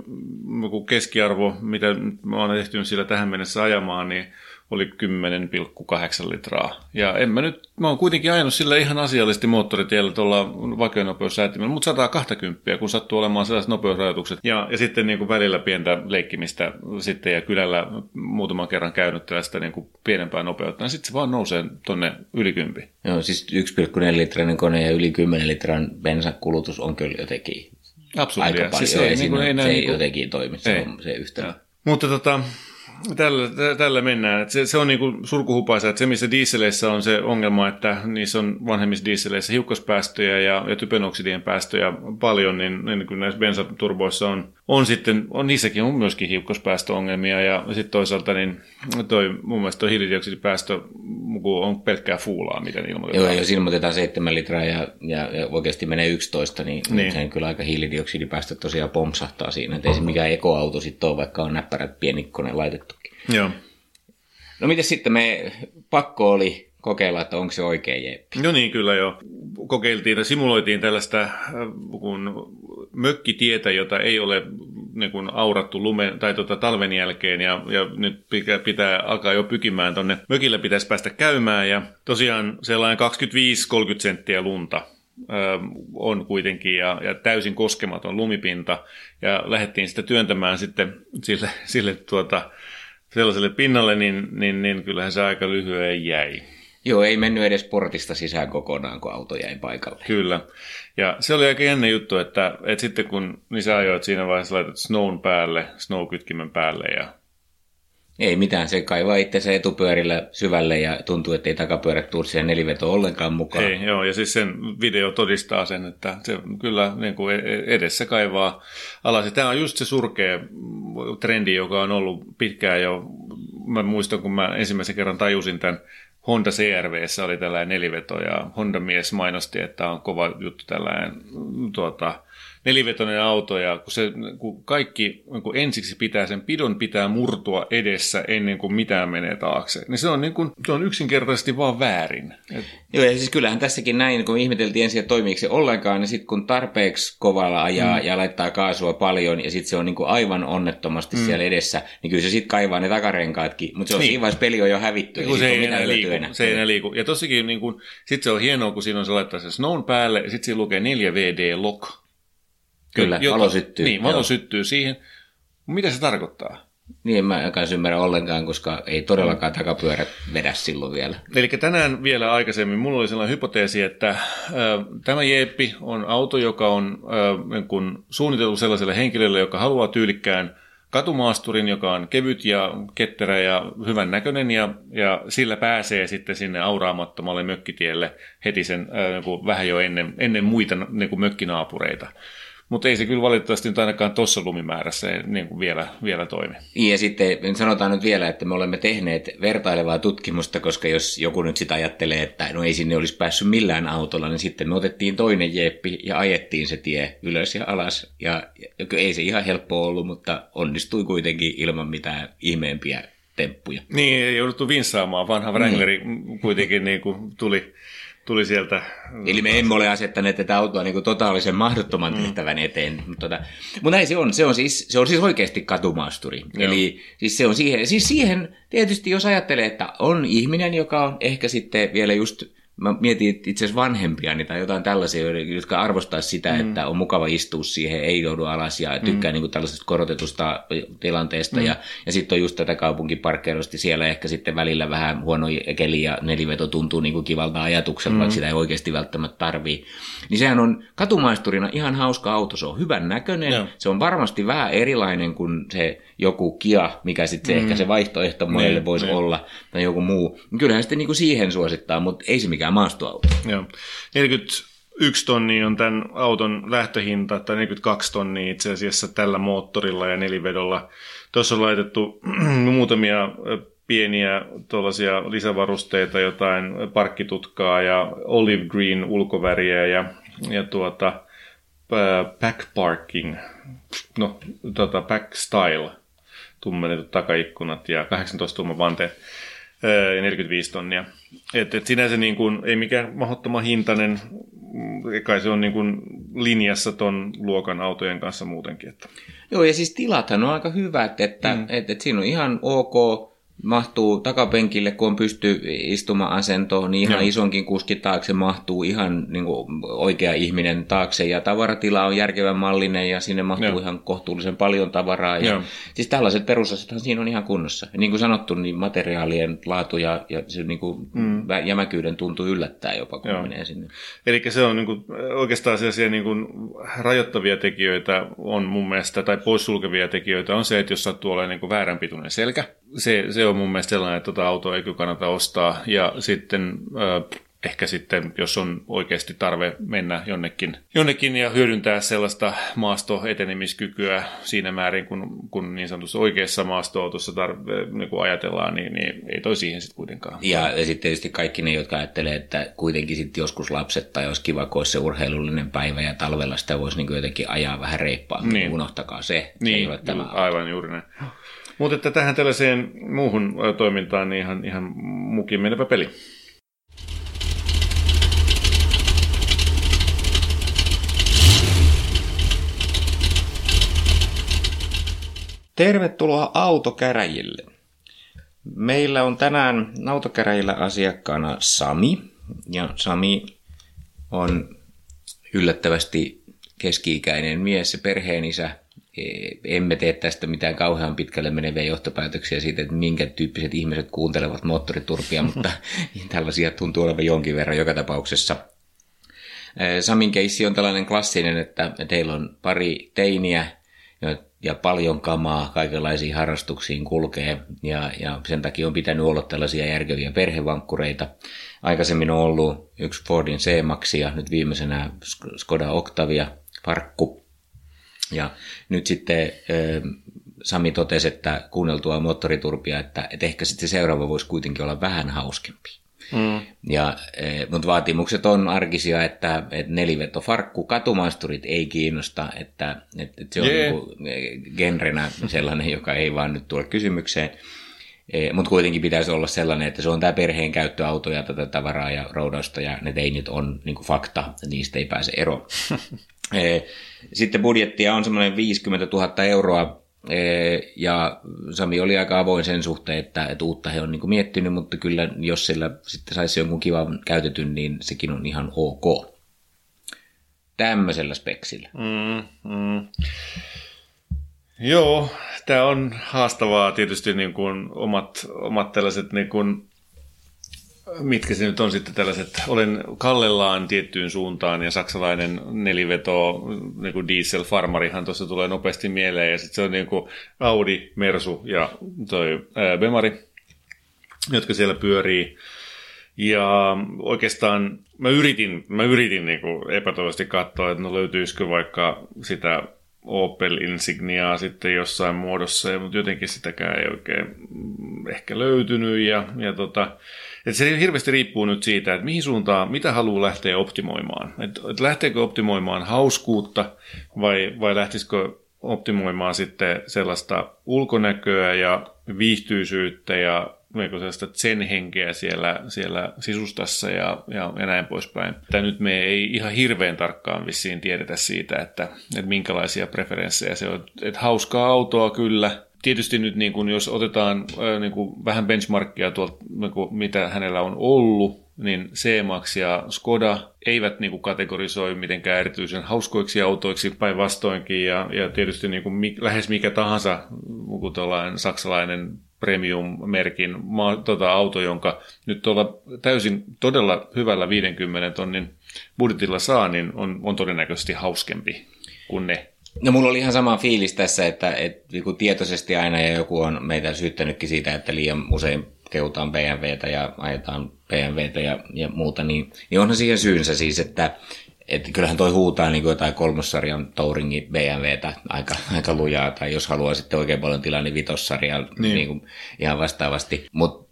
keskiarvo, mitä mä oon ehtinyt sillä tähän mennessä ajamaan, niin oli 10,8 litraa. Ja en mä nyt, mä oon kuitenkin ajanut sillä ihan asiallisesti moottoritiellä tuolla vakionopeussäätimellä, mutta 120, kun sattuu olemaan sellaiset nopeusrajoitukset. Ja, ja sitten niin kuin välillä pientä leikkimistä sitten ja kylällä muutaman kerran käynyt tällaista niin kuin pienempää nopeutta, niin sitten se vaan nousee tonne yli 10. Joo, siis 1,4 litrainen kone ja yli 10 litran bensakulutus on kyllä jotenkin Absoluut, aika paljon. Siis se, ei, niin kuin, ei, se ei niin kuin... jotenkin toimi, se, ei. on se yhtälö. Mutta tota, Tällä, tällä mennään. Se, se on niin surkuhupaisa, että se missä dieseleissä on se ongelma, että niissä on vanhemmissa dieseleissä hiukkaspäästöjä ja, ja typenoksidien päästöjä paljon, niin, niin kuin näissä bensaturboissa on, on sitten, on, niissäkin on myöskin hiukkaspäästöongelmia ja sitten toisaalta niin toi, mun mielestä tuo hiilidioksidipäästö on pelkkää fuulaa, miten ilmoitetaan. Joo, jos ilmoitetaan 7 litraa ja, ja, ja oikeasti menee 11, niin, niin. sen kyllä aika hiilidioksidipäästö tosiaan pompsahtaa siinä, että ei se mikään ekoauto sitten ole, vaikka on näppärät pienikkone laitettukin. Joo. No miten sitten me, pakko oli kokeilla, että onko se oikein jeppi. No niin, kyllä jo. Kokeiltiin ja simuloitiin tällaista äh, kun mökkitietä, jota ei ole niin kuin aurattu lumen, tai tuota, talven jälkeen, ja, ja nyt pitää, pitää alkaa jo pykimään tuonne mökillä pitäisi päästä käymään, ja tosiaan sellainen 25-30 senttiä lunta ö, äh, on kuitenkin, ja, ja täysin koskematon lumipinta, ja lähdettiin sitä työntämään sitten sille, sille tuota, sellaiselle pinnalle, niin, niin, niin kyllähän se aika lyhyen jäi. Joo, ei mennyt edes portista sisään kokonaan, kun auto jäi paikalle. Kyllä. Ja se oli aika jännä juttu, että, että sitten kun niin sä ajoit siinä vaiheessa laitat snown päälle, snow-kytkimen päälle ja ei mitään, se kaivaa se etupyörillä syvälle ja tuntuu, että ei takapyörät tule siihen neliveto ollenkaan mukaan. Ei, joo, ja siis sen video todistaa sen, että se kyllä niin kuin e- e- edessä kaivaa alas. Tämä on just se surkea trendi, joka on ollut pitkään jo. Mä muistan, kun mä ensimmäisen kerran tajusin tämän Honda CRVssä oli tällainen neliveto ja Honda-mies mainosti, että on kova juttu tällainen tuota, nelivetoinen auto ja kun, se, kun kaikki kun ensiksi pitää sen pidon pitää murtua edessä ennen kuin mitään menee taakse, niin se on, niin kuin, se on yksinkertaisesti vaan väärin. Et... Joo, ja siis kyllähän tässäkin näin, kun ihmeteltiin ensin, että toimiiko se ollenkaan, niin sitten kun tarpeeksi kovalla ajaa mm. ja laittaa kaasua paljon, ja sitten se on niin kuin aivan onnettomasti mm. siellä edessä, niin kyllä se sitten kaivaa ne takarenkaatkin, mutta se on niin. siinä vaiheessa peli on jo hävitty. Kun se ei enää liiku. Enää. Se ei enää liiku. Ja tossakin niin kuin, sit se on hienoa, kun siinä on se laittaa se Snown päälle, ja sitten siinä lukee 4VD lock. Kyllä, jota, valo syttyy. Niin, valo Joo. syttyy siihen. Mitä se tarkoittaa? Niin, en mä kanssa ymmärrä ollenkaan, koska ei todellakaan takapyörät vedä silloin vielä. Eli tänään vielä aikaisemmin mulla oli sellainen hypoteesi, että äh, tämä Jeeppi on auto, joka on äh, kun suunniteltu sellaiselle henkilölle, joka haluaa tyylikkään katumaasturin, joka on kevyt ja ketterä ja hyvän näköinen, ja, ja sillä pääsee sitten sinne auraamattomalle mökkitielle heti sen äh, niin vähän jo ennen, ennen muita niin kuin mökkinaapureita. Mutta ei se kyllä valitettavasti nyt ainakaan tuossa lumimäärässä niin kuin vielä, vielä toimi. Niin, ja sitten sanotaan nyt vielä, että me olemme tehneet vertailevaa tutkimusta, koska jos joku nyt sitä ajattelee, että no ei sinne olisi päässyt millään autolla, niin sitten me otettiin toinen jeppi ja ajettiin se tie ylös ja alas. Ja, ja ei se ihan helppo ollut, mutta onnistui kuitenkin ilman mitään ihmeempiä temppuja. Niin, ei jouduttu vinssaamaan. Vanha Wrangleri niin. kuitenkin niin kuin tuli tuli sieltä. Eli me emme ole asettaneet tätä autoa niin kuin totaalisen mahdottoman mm. tehtävän eteen. Mutta, tota, mutta näin se on. Se on siis, se on siis oikeasti katumaasturi. Joo. Eli siis se on siihen, siis siihen tietysti jos ajattelee, että on ihminen, joka on ehkä sitten vielä just mä mietin itse asiassa vanhempia tai jotain tällaisia, jotka arvostaa sitä, mm. että on mukava istua siihen, ei joudu alas ja tykkää mm. niin kuin tällaisesta korotetusta tilanteesta. Mm. Ja, ja sitten on just tätä kaupunkiparkkeerosti siellä ehkä sitten välillä vähän huono keli ja neliveto tuntuu niin kuin kivalta ajatukselta, mm. vaikka sitä ei oikeasti välttämättä tarvii. Niin sehän on katumaisturina ihan hauska auto, se on hyvän näköinen, yeah. se on varmasti vähän erilainen kuin se joku Kia, mikä sitten mm. ehkä se vaihtoehto monelle niin, voisi niin. olla, tai joku muu. Kyllähän sitten niin kuin siihen suosittaa, mutta ei se mikään maastoauto. Joo. 41 tonnia on tämän auton lähtöhinta, tai 42 tonnia itse asiassa tällä moottorilla ja nelivedolla. Tuossa on laitettu muutamia pieniä tuollaisia lisävarusteita, jotain parkkitutkaa ja olive green ulkoväriä ja, ja tuota, back parking, no tota, back style tummenetut takaikkunat ja 18 tuuman vanteet 45 tonnia. Et, et sinänsä niin kuin, ei mikään mahdottoman hintainen, mm, kai se on niin kuin linjassa ton luokan autojen kanssa muutenkin. Että. Joo, ja siis tilathan on aika hyvät, että mm. et, et siinä on ihan ok mahtuu takapenkille, kun on pysty istuma-asentoon, niin ihan Joo. isonkin kuskin taakse mahtuu ihan niin kuin oikea ihminen taakse. Ja tavaratila on järkevän mallinen ja sinne mahtuu Joo. ihan kohtuullisen paljon tavaraa. Ja, siis tällaiset perusasethan siinä on ihan kunnossa. Ja niin kuin sanottu, niin materiaalien laatu ja, ja se niin kuin mm. jämäkyyden tuntuu yllättää jopa, kun Joo. menee sinne. Eli se on niin kuin, oikeastaan sellaisia niin kuin rajoittavia tekijöitä on mun mielestä, tai poissulkevia tekijöitä on se, että jos sattuu olemaan niin vääränpituinen selkä, se, se on mun mielestä sellainen, että tota autoa ei kyllä kannata ostaa. Ja sitten äh, ehkä sitten, jos on oikeasti tarve mennä jonnekin, jonnekin ja hyödyntää sellaista maastoetenemiskykyä siinä määrin, kun, kun niin sanotussa oikeassa maastoautossa tarve, niin kuin ajatellaan, niin, niin ei toi siihen sitten kuitenkaan. Ja, ja sitten tietysti kaikki ne, jotka ajattelee, että kuitenkin sitten joskus lapset tai olisi kiva, kun olisi se urheilullinen päivä ja talvella sitä voisi niin jotenkin ajaa vähän reippaammin, niin. unohtakaa se. se niin, ei ole tämä aivan juuri näin. Mutta että tähän tällaiseen muuhun toimintaan niin ihan, ihan mukin menevä peli. Tervetuloa autokäräjille. Meillä on tänään autokäräjillä asiakkaana Sami. Ja Sami on yllättävästi keski-ikäinen mies ja perheenisä emme tee tästä mitään kauhean pitkälle meneviä johtopäätöksiä siitä, että minkä tyyppiset ihmiset kuuntelevat moottoriturpia, mutta tällaisia tuntuu olevan jonkin verran joka tapauksessa. Samin keissi on tällainen klassinen, että teillä on pari teiniä ja paljon kamaa kaikenlaisiin harrastuksiin kulkee ja, ja sen takia on pitänyt olla tällaisia järkeviä perhevankkureita. Aikaisemmin on ollut yksi Fordin C-Max ja nyt viimeisenä Skoda Octavia Farkku ja nyt sitten Sami totesi, että kuunneltua moottoriturpia, että, että ehkä sitten seuraava voisi kuitenkin olla vähän hauskempi. Mm. Ja, mutta vaatimukset on arkisia, että, että neliveto farkku, katumaisturit ei kiinnosta, että, että, että se on yeah. niin genrenä sellainen, joka ei vaan nyt tule kysymykseen. Mutta kuitenkin pitäisi olla sellainen, että se on tämä perheen käyttöauto ja tätä tavaraa ja roudausta ja ne teinit on niin fakta, niistä ei pääse eroon. e, sitten budjettia on semmoinen 50 000 euroa ja Sami oli aika avoin sen suhteen, että, että uutta he on niin miettinyt, mutta kyllä jos sillä sitten saisi jonkun kivan käytetyn, niin sekin on ihan ok. Tämmöisellä speksillä. Mm, mm. Joo, tämä on haastavaa tietysti niin kuin omat, omat tällaiset niin kuin mitkä se nyt on sitten tällaiset, olen kallellaan tiettyyn suuntaan ja saksalainen neliveto, niin kuin diesel-farmarihan tuossa tulee nopeasti mieleen ja sitten se on niin kuin Audi, Mersu ja toi ää, Bemari, jotka siellä pyörii. Ja oikeastaan mä yritin, mä yritin niin kuin epätoivoisesti katsoa, että no löytyisikö vaikka sitä Opel Insigniaa sitten jossain muodossa, mutta jotenkin sitäkään ei oikein ehkä löytynyt. Ja, ja tota, et se hirveästi riippuu nyt siitä, että mihin suuntaan, mitä haluaa lähteä optimoimaan. Et, et lähteekö optimoimaan hauskuutta vai, vai lähtisikö optimoimaan sitten sellaista ulkonäköä ja viihtyisyyttä ja sellaista zen-henkeä siellä, siellä sisustassa ja, ja, ja näin poispäin. Tämä nyt me ei ihan hirveän tarkkaan vissiin tiedetä siitä, että, että minkälaisia preferenssejä se on. Että hauskaa autoa kyllä, tietysti nyt niin kuin, jos otetaan niin kuin, vähän benchmarkkia tuolta, niin kuin, mitä hänellä on ollut, niin C-Max ja Skoda eivät niin kuin, kategorisoi mitenkään erityisen hauskoiksi autoiksi päinvastoinkin, ja, ja tietysti niin kuin, mi, lähes mikä tahansa niin saksalainen premium-merkin ma, tota, auto, jonka nyt tuolla täysin todella hyvällä 50 tonnin budjetilla saa, niin on, on todennäköisesti hauskempi kuin ne No mulla oli ihan sama fiilis tässä, että, että niin tietoisesti aina ja joku on meitä syyttänytkin siitä, että liian usein kehutaan BMWtä ja ajetaan BMWtä ja, ja muuta, niin, niin onhan siihen syynsä siis, että että kyllähän toi huutaa niin kuin jotain kolmossarjan Touringin BMWtä aika, aika lujaa, tai jos haluaa sitten oikein paljon tilaa, niin vitossarjaa niin. niin kuin ihan vastaavasti. Mutta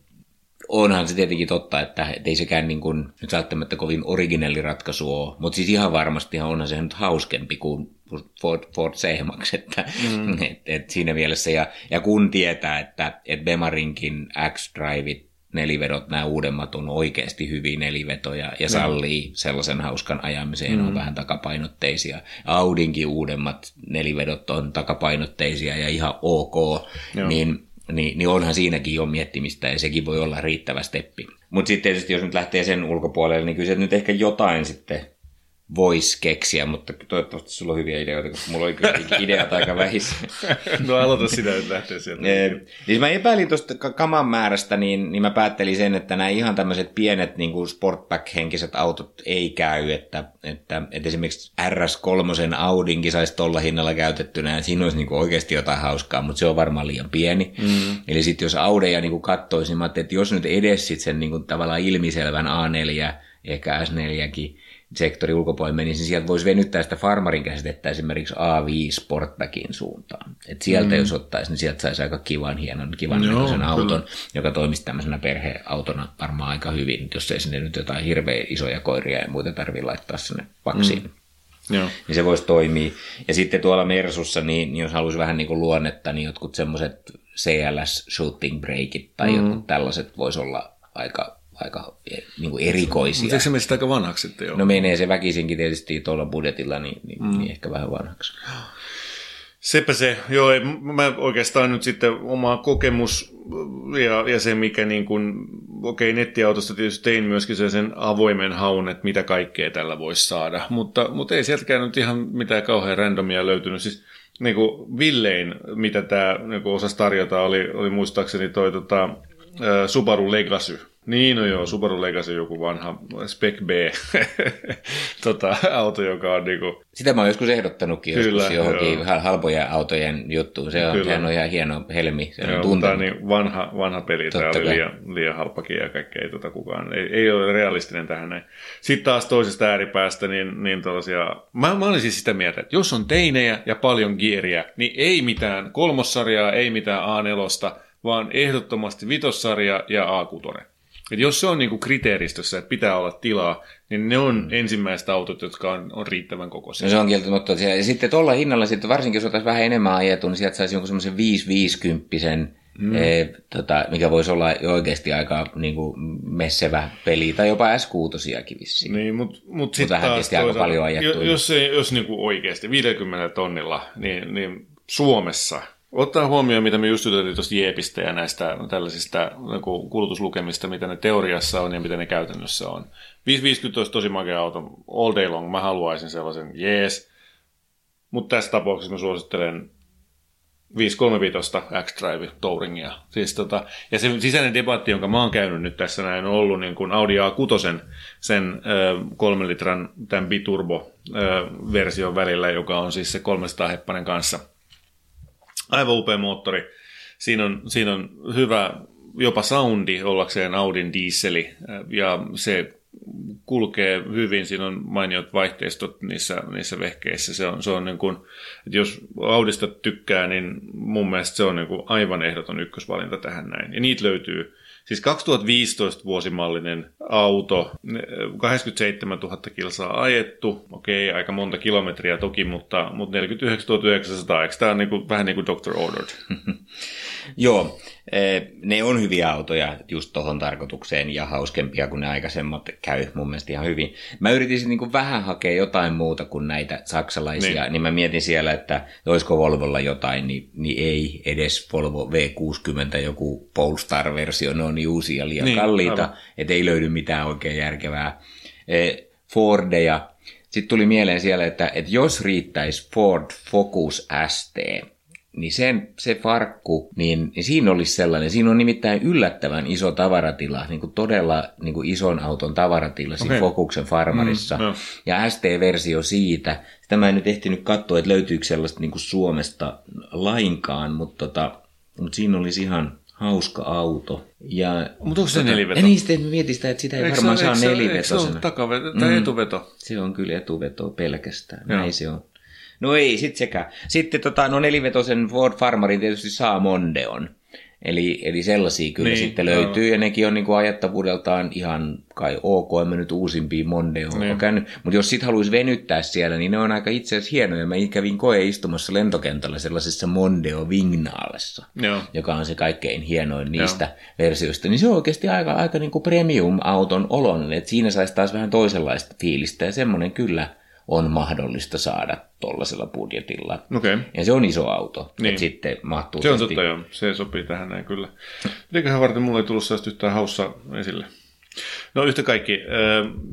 onhan se tietenkin totta, että, ei sekään niin kuin, nyt välttämättä kovin originelli ratkaisu ole, mutta siis ihan varmasti onhan se nyt hauskempi kuin Ford, Ford C-Max, että mm. et, et siinä mielessä, ja, ja kun tietää, että et Bemarinkin X-Driveit nelivedot, nämä uudemmat on oikeasti hyviä nelivetoja ja sallii mm. sellaisen hauskan ajamiseen, mm. on vähän takapainotteisia. Audinkin uudemmat nelivedot on takapainotteisia ja ihan ok, Joo. niin niin, niin onhan siinäkin jo miettimistä ja sekin voi olla riittävä steppi. Mutta sitten tietysti jos nyt lähtee sen ulkopuolelle, niin kyllä se nyt ehkä jotain sitten voisi keksiä, mutta toivottavasti sulla on hyviä ideoita, koska mulla oli kyllä ideat aika vähissä. no aloita sinä, että lähtee sieltä. siis mä epäilin tuosta kaman määrästä, niin, niin mä päättelin sen, että nämä ihan tämmöiset pienet niin kuin sportback-henkiset autot ei käy, että, että, että esimerkiksi RS3 Audinkin saisi tuolla hinnalla käytettynä, ja siinä olisi niin kuin oikeasti jotain hauskaa, mutta se on varmaan liian pieni. Mm. Eli sitten jos Audeja niin kuin katsoisin, mä että jos nyt edes sit sen niin kuin tavallaan ilmiselvän A4, ehkä S4kin, sektorin ulkopuolelle menisi, niin sieltä voisi venyttää sitä farmarin käsitettä esimerkiksi A5 Sportbackin suuntaan. Et sieltä mm. jos ottaisi, niin sieltä saisi aika kivan, hienon, kivan Joo, näköisen auton, joka toimisi tämmöisenä perheautona varmaan aika hyvin, jos ei sinne nyt jotain hirveän isoja koiria ja muita tarvitse laittaa sinne paksiin. Mm. Joo. Niin se voisi toimia. Ja sitten tuolla Mersussa, niin, niin jos haluaisi vähän niin kuin luonnetta, niin jotkut semmoiset CLS shooting breakit tai mm. jotkut tällaiset voisi olla aika aika eh, niin kuin erikoisia. Mutta eikö se aika vanhaksi sitten jo? No menee se väkisinkin tietysti tuolla budjetilla, niin, niin, mm. niin ehkä vähän vanhaksi. Sepä se, joo, mä oikeastaan nyt sitten oma kokemus ja, ja se, mikä niin kuin, okei, okay, nettiautosta tietysti tein myöskin sen avoimen haun, että mitä kaikkea tällä voisi saada, mutta, mutta ei sieltäkään nyt ihan mitään kauhean randomia löytynyt. Siis niin kuin Villein, mitä tämä niin osasi tarjota, oli, oli muistaakseni toi tota, Subaru Legacy, niin, no joo, Subaru Legacy joku vanha Spec B tota, auto, joka on niinku... Sitä mä oon joskus ehdottanutkin Kyllä, joskus johonkin joo. halpoja autojen juttuun. Se on, Kyllä. sehän on ihan hieno helmi. Se joo, on tämä niin vanha, vanha peli. Totta tämä oli liian, liian halpakin ja kaikkea ei tota kukaan. Ei, ei ole realistinen tähän näin. Sitten taas toisesta ääripäästä, niin, niin tällaisia... Mä, mä olin siis sitä mieltä, että jos on teinejä ja paljon gieriä, niin ei mitään kolmossarjaa, ei mitään A4, vaan ehdottomasti vitossarja ja A6. Et jos se on niin kuin kriteeristössä, että pitää olla tilaa, niin ne on mm. ensimmäiset autot, jotka on, on riittävän kokoisia. No se on kieltämättä. Ja sitten tuolla hinnalla, sitten varsinkin jos otaisiin vähän enemmän ajettu, niin sieltä saisi jonkun semmoisen 550 mm. e, tota, mikä voisi olla oikeasti aika niin kuin messevä peli, tai jopa S6 vissiin. Niin, mutta mut sitten taas aika paljon ajettu. Jos, ei, jos niin kuin oikeasti 50 tonnilla, niin, niin Suomessa Ottaa huomioon, mitä me just juteltiin tuosta Jeepistä ja näistä tällaisista niin kulutuslukemista, mitä ne teoriassa on ja mitä ne käytännössä on. 550 olisi tosi makea auto all day long. Mä haluaisin sellaisen, jees. Mutta tässä tapauksessa mä suosittelen 535 X-Drive Touringia. Siis tota, ja se sisäinen debatti, jonka mä oon käynyt nyt tässä näin, on ollut niin kuin Audi A6 sen kolmen litran tämän biturbo-version välillä, joka on siis se 300 heppanen kanssa. Aivan upea moottori. Siinä on, siinä on hyvä jopa soundi ollakseen Audin dieseli ja se kulkee hyvin, siinä on mainiot vaihteistot niissä, niissä vehkeissä. Se on, se on niin kuin, että jos Audista tykkää, niin mun mielestä se on niin kuin aivan ehdoton ykkösvalinta tähän näin. Ja niitä löytyy Siis 2015 vuosimallinen auto, 87 000 kilsaa ajettu, okei, aika monta kilometriä toki, mutta, mutta 49 900, eikö tämä on niin kuin, vähän niin kuin Dr. Ordered? Joo, eh, ne on hyviä autoja just tuohon tarkoitukseen ja hauskempia kuin ne aikaisemmat käy mun mielestä ihan hyvin. Mä yritin niin vähän hakea jotain muuta kuin näitä saksalaisia, niin, niin mä mietin siellä, että olisiko Volvolla jotain, niin, niin ei edes Volvo V60 joku Polestar-versio, ne on niin uusia liian niin, kalliita, että ei löydy mitään oikein järkevää. Eh, Fordeja, sitten tuli mieleen siellä, että, että jos riittäisi Ford Focus ST, niin sen, se farkku, niin, niin siinä olisi sellainen, siinä on nimittäin yllättävän iso tavaratila, niin kuin todella niin kuin ison auton tavaratila okay. siinä Focuksen farmarissa. Mm, no. Ja ST-versio siitä, sitä mä en nyt ehtinyt katsoa, että löytyykö sellaista niin kuin Suomesta lainkaan, mutta, tota, mutta siinä olisi ihan hauska auto. Ja, mutta onko se tota, neliveto? Ja niin sitten mietin sitä, että sitä ei eikö varmaan se, saa nelivetosena. Se on takaveto, tai mm, etuveto? Se on kyllä etuveto pelkästään, Joo. näin se on. No ei, sitten sekä. Sitten tota, no nelivetosen Ford Farmarin tietysti saa Mondeon. Eli, eli sellaisia kyllä niin, sitten löytyy, no. ja nekin on niin kuin ajattavuudeltaan ihan kai ok, en mä nyt uusimpia Mondeo niin. käynyt. Mutta jos sit haluaisi venyttää siellä, niin ne on aika itse asiassa hienoja. Mä kävin koeistumassa lentokentällä sellaisessa Mondeo Vignaalessa, Joo. joka on se kaikkein hienoin niistä Joo. versioista. Niin se on oikeasti aika, aika niin kuin premium-auton olon, että siinä saisi taas vähän toisenlaista fiilistä, ja semmoinen kyllä – on mahdollista saada tuollaisella budjetilla. Okay. Ja se on iso auto, niin. että sitten mahtuu... Se on totta joo, se sopii tähän näin kyllä. Mitenköhän varten mulle ei tullut sellaista yhtään haussa esille? No yhtä kaikki,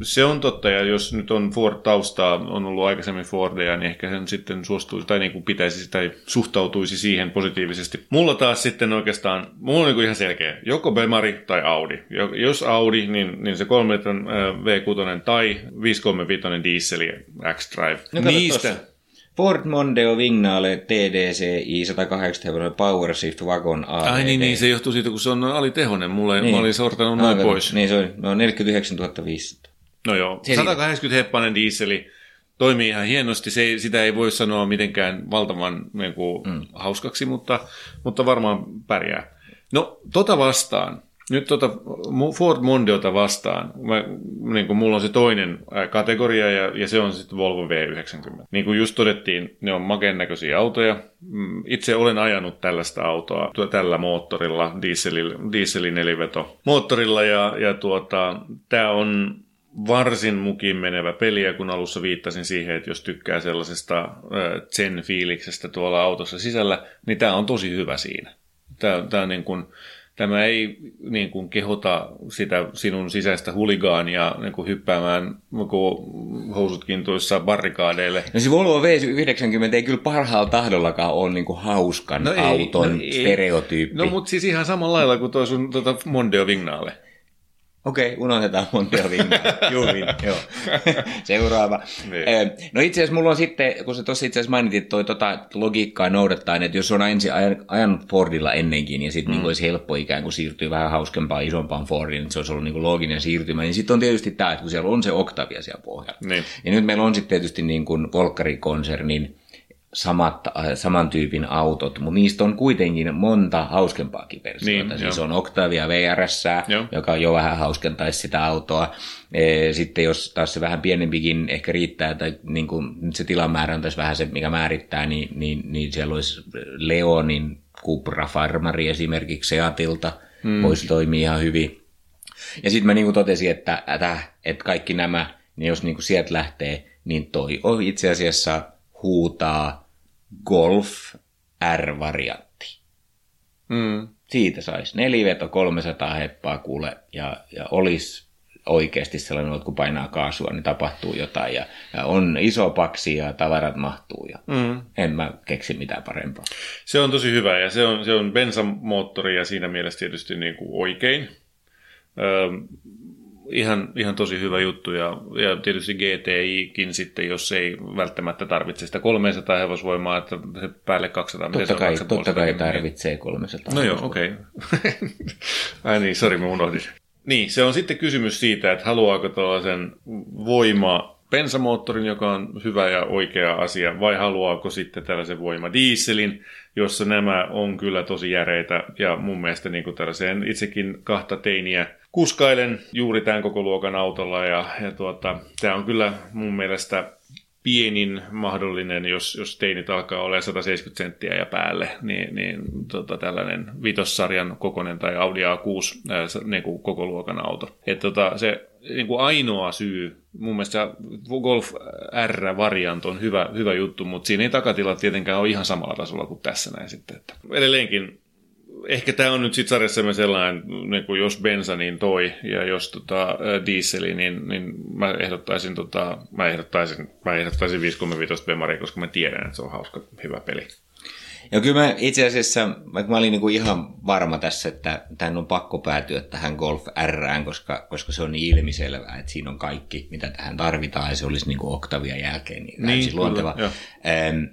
se on totta, ja jos nyt on Ford-taustaa, on ollut aikaisemmin Fordia, niin ehkä sen sitten suostuisi, tai niin kuin pitäisi tai suhtautuisi siihen positiivisesti. Mulla taas sitten oikeastaan, mulla on niin kuin ihan selkeä, joko Bemari tai Audi. Jos Audi, niin, niin se 3 litran V6 tai 535 dieseli X-Drive. No, Niistä, tossa. Ford Mondeo Vignale TDCi 180 hevosen PowerShift Wagon AVD. Ai niin, niin, se johtuu siitä, kun se on alitehonen. Mulle, niin. Mä olin sortanut noin Aivan, pois. Niin, se oli no 49 500. No joo, se 180 heppanen dieseli toimii ihan hienosti. Se, sitä ei voi sanoa mitenkään valtavan niin kuin, mm. hauskaksi, mutta, mutta varmaan pärjää. No, tota vastaan nyt tota Ford Mondeota vastaan, mä, niin kuin mulla on se toinen kategoria ja, ja se on sitten Volvo V90. Niin kuin just todettiin, ne on makeen näköisiä autoja. Mm, itse olen ajanut tällaista autoa tällä moottorilla, dieselin, dieselin neliveto moottorilla ja, ja tuota, tämä on varsin mukin menevä peli, ja kun alussa viittasin siihen, että jos tykkää sellaisesta zen-fiiliksestä tuolla autossa sisällä, niin tämä on tosi hyvä siinä. Tämä, tämä niin kuin, tämä ei niin kuin, kehota sitä sinun sisäistä huligaania niin kuin, hyppäämään kuin, housutkin tuossa barrikaadeille. No se Volvo V90 ei kyllä parhaalla tahdollakaan ole niin kuin, hauskan no ei, auton no, stereotyyppi. No mutta siis ihan samalla lailla kuin tuo sun tuota Mondeo Vignale. Okei, unohdetaan Montero Juhlin, joo. Seuraava. Niin. No itse asiassa mulla on sitten, kun sä tuossa itse asiassa mainitit toi tota logiikkaa noudattaen, että jos on ensin ajanut Fordilla ennenkin ja sitten mm. niin olisi helppo ikään kuin siirtyä vähän hauskempaan, isompaan Fordiin, että se olisi ollut niin kuin looginen siirtymä, niin sitten on tietysti tämä, että kun siellä on se Octavia siellä pohjalla. Niin. Ja nyt meillä on sitten tietysti niin kuin Volkari-konsernin samat, äh, saman tyypin autot, mutta niistä on kuitenkin monta hauskempaakin versiota. Niin, siis joo. on Octavia VRS, joka jo vähän hauskentaisi sitä autoa. E, Sitten jos taas se vähän pienempikin ehkä riittää, tai niin kuin nyt se tilamäärä on tässä vähän se, mikä määrittää, niin, niin, niin siellä olisi Leonin Cupra Farmari esimerkiksi Seatilta, hmm. voisi toimia ihan hyvin. Ja sitten mä niin kuin totesin, että, että, että kaikki nämä, niin jos niin kuin sieltä lähtee, niin toi on itse asiassa huutaa Golf R-variantti. Mm. Siitä saisi neliveto 300 heppaa kuule ja, ja olisi oikeasti sellainen, että kun painaa kaasua, niin tapahtuu jotain ja, ja on iso paksi ja tavarat mahtuu ja Mm. en mä keksi mitään parempaa. Se on tosi hyvä ja se on, se on bensamoottori ja siinä mielessä tietysti niin kuin oikein. Öö, ihan, ihan tosi hyvä juttu ja, ja tietysti GTIkin sitten, jos ei välttämättä tarvitse sitä 300 hevosvoimaa, että se päälle 200, miten Totta se kai, on, 2,5 totta kai niin- tarvitsee 300. No joo, okei. Okay. Ai niin, sori, mä unohdin. Niin, se on sitten kysymys siitä, että haluaako tällaisen voima bensamoottorin, joka on hyvä ja oikea asia, vai haluaako sitten tällaisen voima dieselin, jossa nämä on kyllä tosi järeitä, ja mun mielestä niin kuin tällaiseen itsekin kahta teiniä kuskailen juuri tämän koko luokan autolla, ja, ja tuota, tämä on kyllä mun mielestä pienin mahdollinen, jos, jos teinit alkaa olla 170 senttiä ja päälle, niin, niin tota, tällainen vitossarjan kokonen tai Audi A6 ää, se- niin kuin koko luokan auto. Et, tota, se niin kuin ainoa syy, mun mielestä Golf R-variant on hyvä, hyvä juttu, mutta siinä ei takatilat tietenkään ole ihan samalla tasolla kuin tässä näin sitten. Että edelleenkin ehkä tämä on nyt sitten sarjassamme sellainen, niin kuin jos bensa, niin toi, ja jos tota, dieseli, niin, niin mä ehdottaisin, tota, mä ehdottaisin, mä ehdottaisin 535 Bemaria, koska mä tiedän, että se on hauska, hyvä peli. Ja kyllä mä itse asiassa, vaikka mä olin niinku ihan varma tässä, että tämän on pakko päätyä tähän Golf Rään, koska, koska se on niin ilmiselvää, että siinä on kaikki, mitä tähän tarvitaan, ja se olisi niinku Octavia jälkeen niin, Niin, luonteva. Ähm,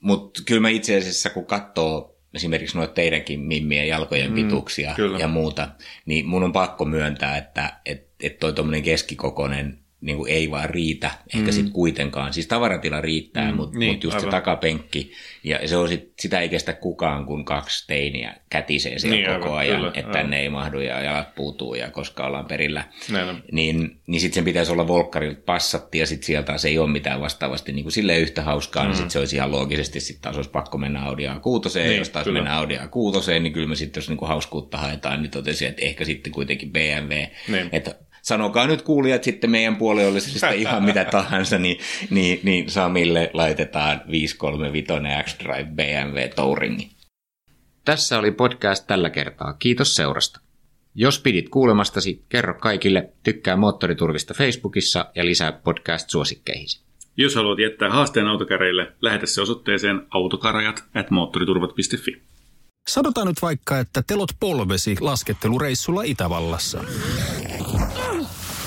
Mutta kyllä mä itse asiassa, kun katsoo esimerkiksi noita teidänkin mimmien jalkojen pituuksia kyllä. ja muuta, niin mun on pakko myöntää, että et, et toi tuommoinen keskikokoinen niin kuin ei vaan riitä, ehkä mm. sitten kuitenkaan. Siis tavaratila riittää, mm, mutta niin, mut just aivan. se takapenkki, ja se on sit, sitä ei kestä kukaan, kun kaksi teiniä kätisee siellä Niin, koko aivan, ajan, kyllä, että aivan. tänne ei mahdu ja jalat puutuu ja koska ollaan perillä. Näin on. Niin, niin sitten sen pitäisi olla Volkkarilta passatti ja sitten sieltä taas ei ole mitään vastaavasti niin kuin silleen yhtä hauskaa, mm. niin sitten se olisi ihan loogisesti, sitten taas olisi pakko mennä Audi A6, niin, Niin, jos taas kyllä. mennään Audi A6, niin kyllä me sitten, jos niin kuin hauskuutta haetaan, niin totesin, että ehkä sitten kuitenkin BMW. Niin. Että sanokaa nyt kuulijat sitten meidän puolellisesta ihan mitä tahansa, niin, niin, niin Samille laitetaan 535 X-Drive BMW Touringi. Tässä oli podcast tällä kertaa. Kiitos seurasta. Jos pidit kuulemastasi, kerro kaikille, tykkää Moottoriturvista Facebookissa ja lisää podcast-suosikkeihisi. Jos haluat jättää haasteen autokäreille, lähetä se osoitteeseen autokarajat at moottoriturvat.fi. Sanotaan nyt vaikka, että telot polvesi laskettelureissulla Itävallassa.